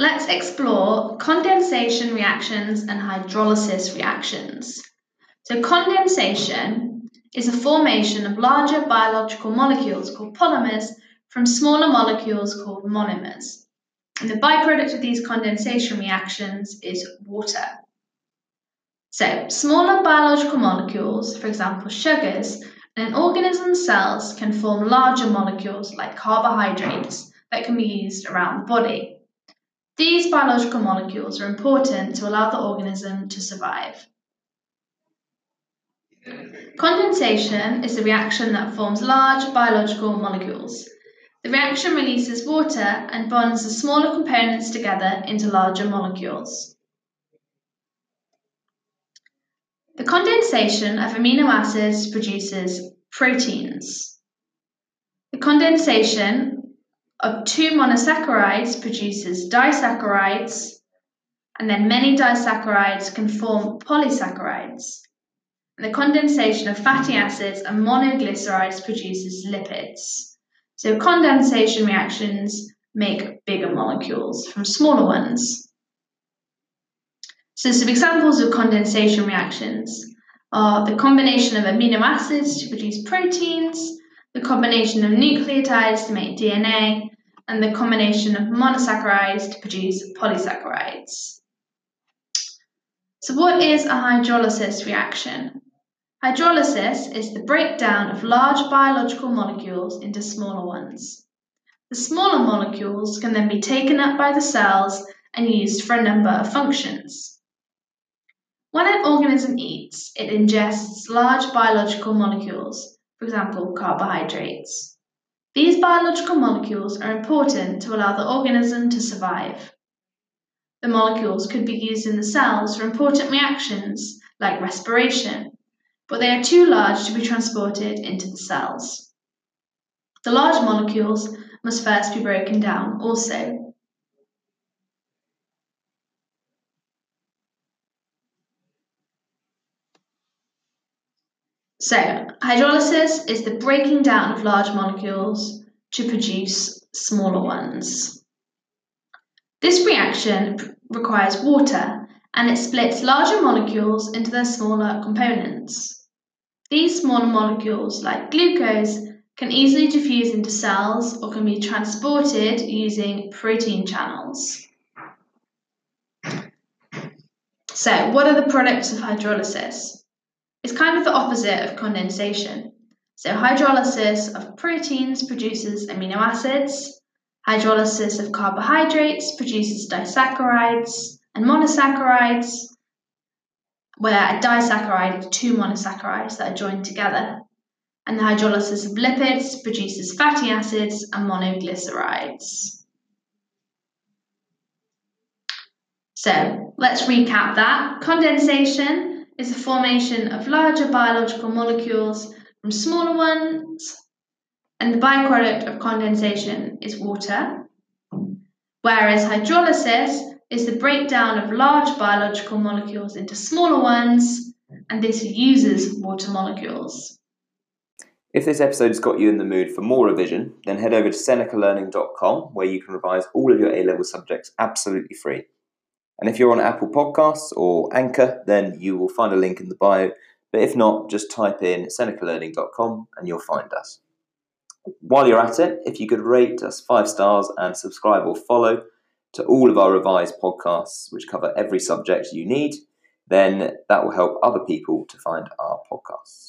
Let's explore condensation reactions and hydrolysis reactions. So, condensation is the formation of larger biological molecules called polymers from smaller molecules called monomers. And the byproduct of these condensation reactions is water. So, smaller biological molecules, for example sugars, in an organism's cells can form larger molecules like carbohydrates that can be used around the body. These biological molecules are important to allow the organism to survive. Condensation is the reaction that forms large biological molecules. The reaction releases water and bonds the smaller components together into larger molecules. The condensation of amino acids produces proteins. The condensation of two monosaccharides produces disaccharides, and then many disaccharides can form polysaccharides. And the condensation of fatty acids and monoglycerides produces lipids. So condensation reactions make bigger molecules from smaller ones. So some examples of condensation reactions are the combination of amino acids to produce proteins, the combination of nucleotides to make DNA, and the combination of monosaccharides to produce polysaccharides. So what is a hydrolysis reaction? Hydrolysis is the breakdown of large biological molecules into smaller ones. The smaller molecules can then be taken up by the cells and used for a number of functions. When an organism eats, it ingests large biological molecules, for example, carbohydrates. These biological molecules are important to allow the organism to survive. The molecules could be used in the cells for important reactions like respiration, but they are too large to be transported into the cells. The large molecules must first be broken down also. So, hydrolysis is the breaking down of large molecules to produce smaller ones. This reaction requires water and it splits larger molecules into their smaller components. These smaller molecules, like glucose, can easily diffuse into cells or can be transported using protein channels. So, what are the products of hydrolysis? It's kind of the opposite of condensation. So hydrolysis of proteins produces amino acids, hydrolysis of carbohydrates produces disaccharides and monosaccharides, where a disaccharide is two monosaccharides that are joined together. And the hydrolysis of lipids produces fatty acids and monoglycerides. So let's recap that. Condensation is the formation of larger biological molecules from smaller ones, and the byproduct of condensation is water, whereas hydrolysis is the breakdown of large biological molecules into smaller ones, and this uses water molecules. If this episode has got you in the mood for more revision, then head over to senecalearning.com where you can revise all of your A level subjects absolutely free. And if you're on Apple Podcasts or Anchor, then you will find a link in the bio. But if not, just type in senecalearning.com and you'll find us. While you're at it, if you could rate us five stars and subscribe or follow to all of our revised podcasts, which cover every subject you need, then that will help other people to find our podcasts.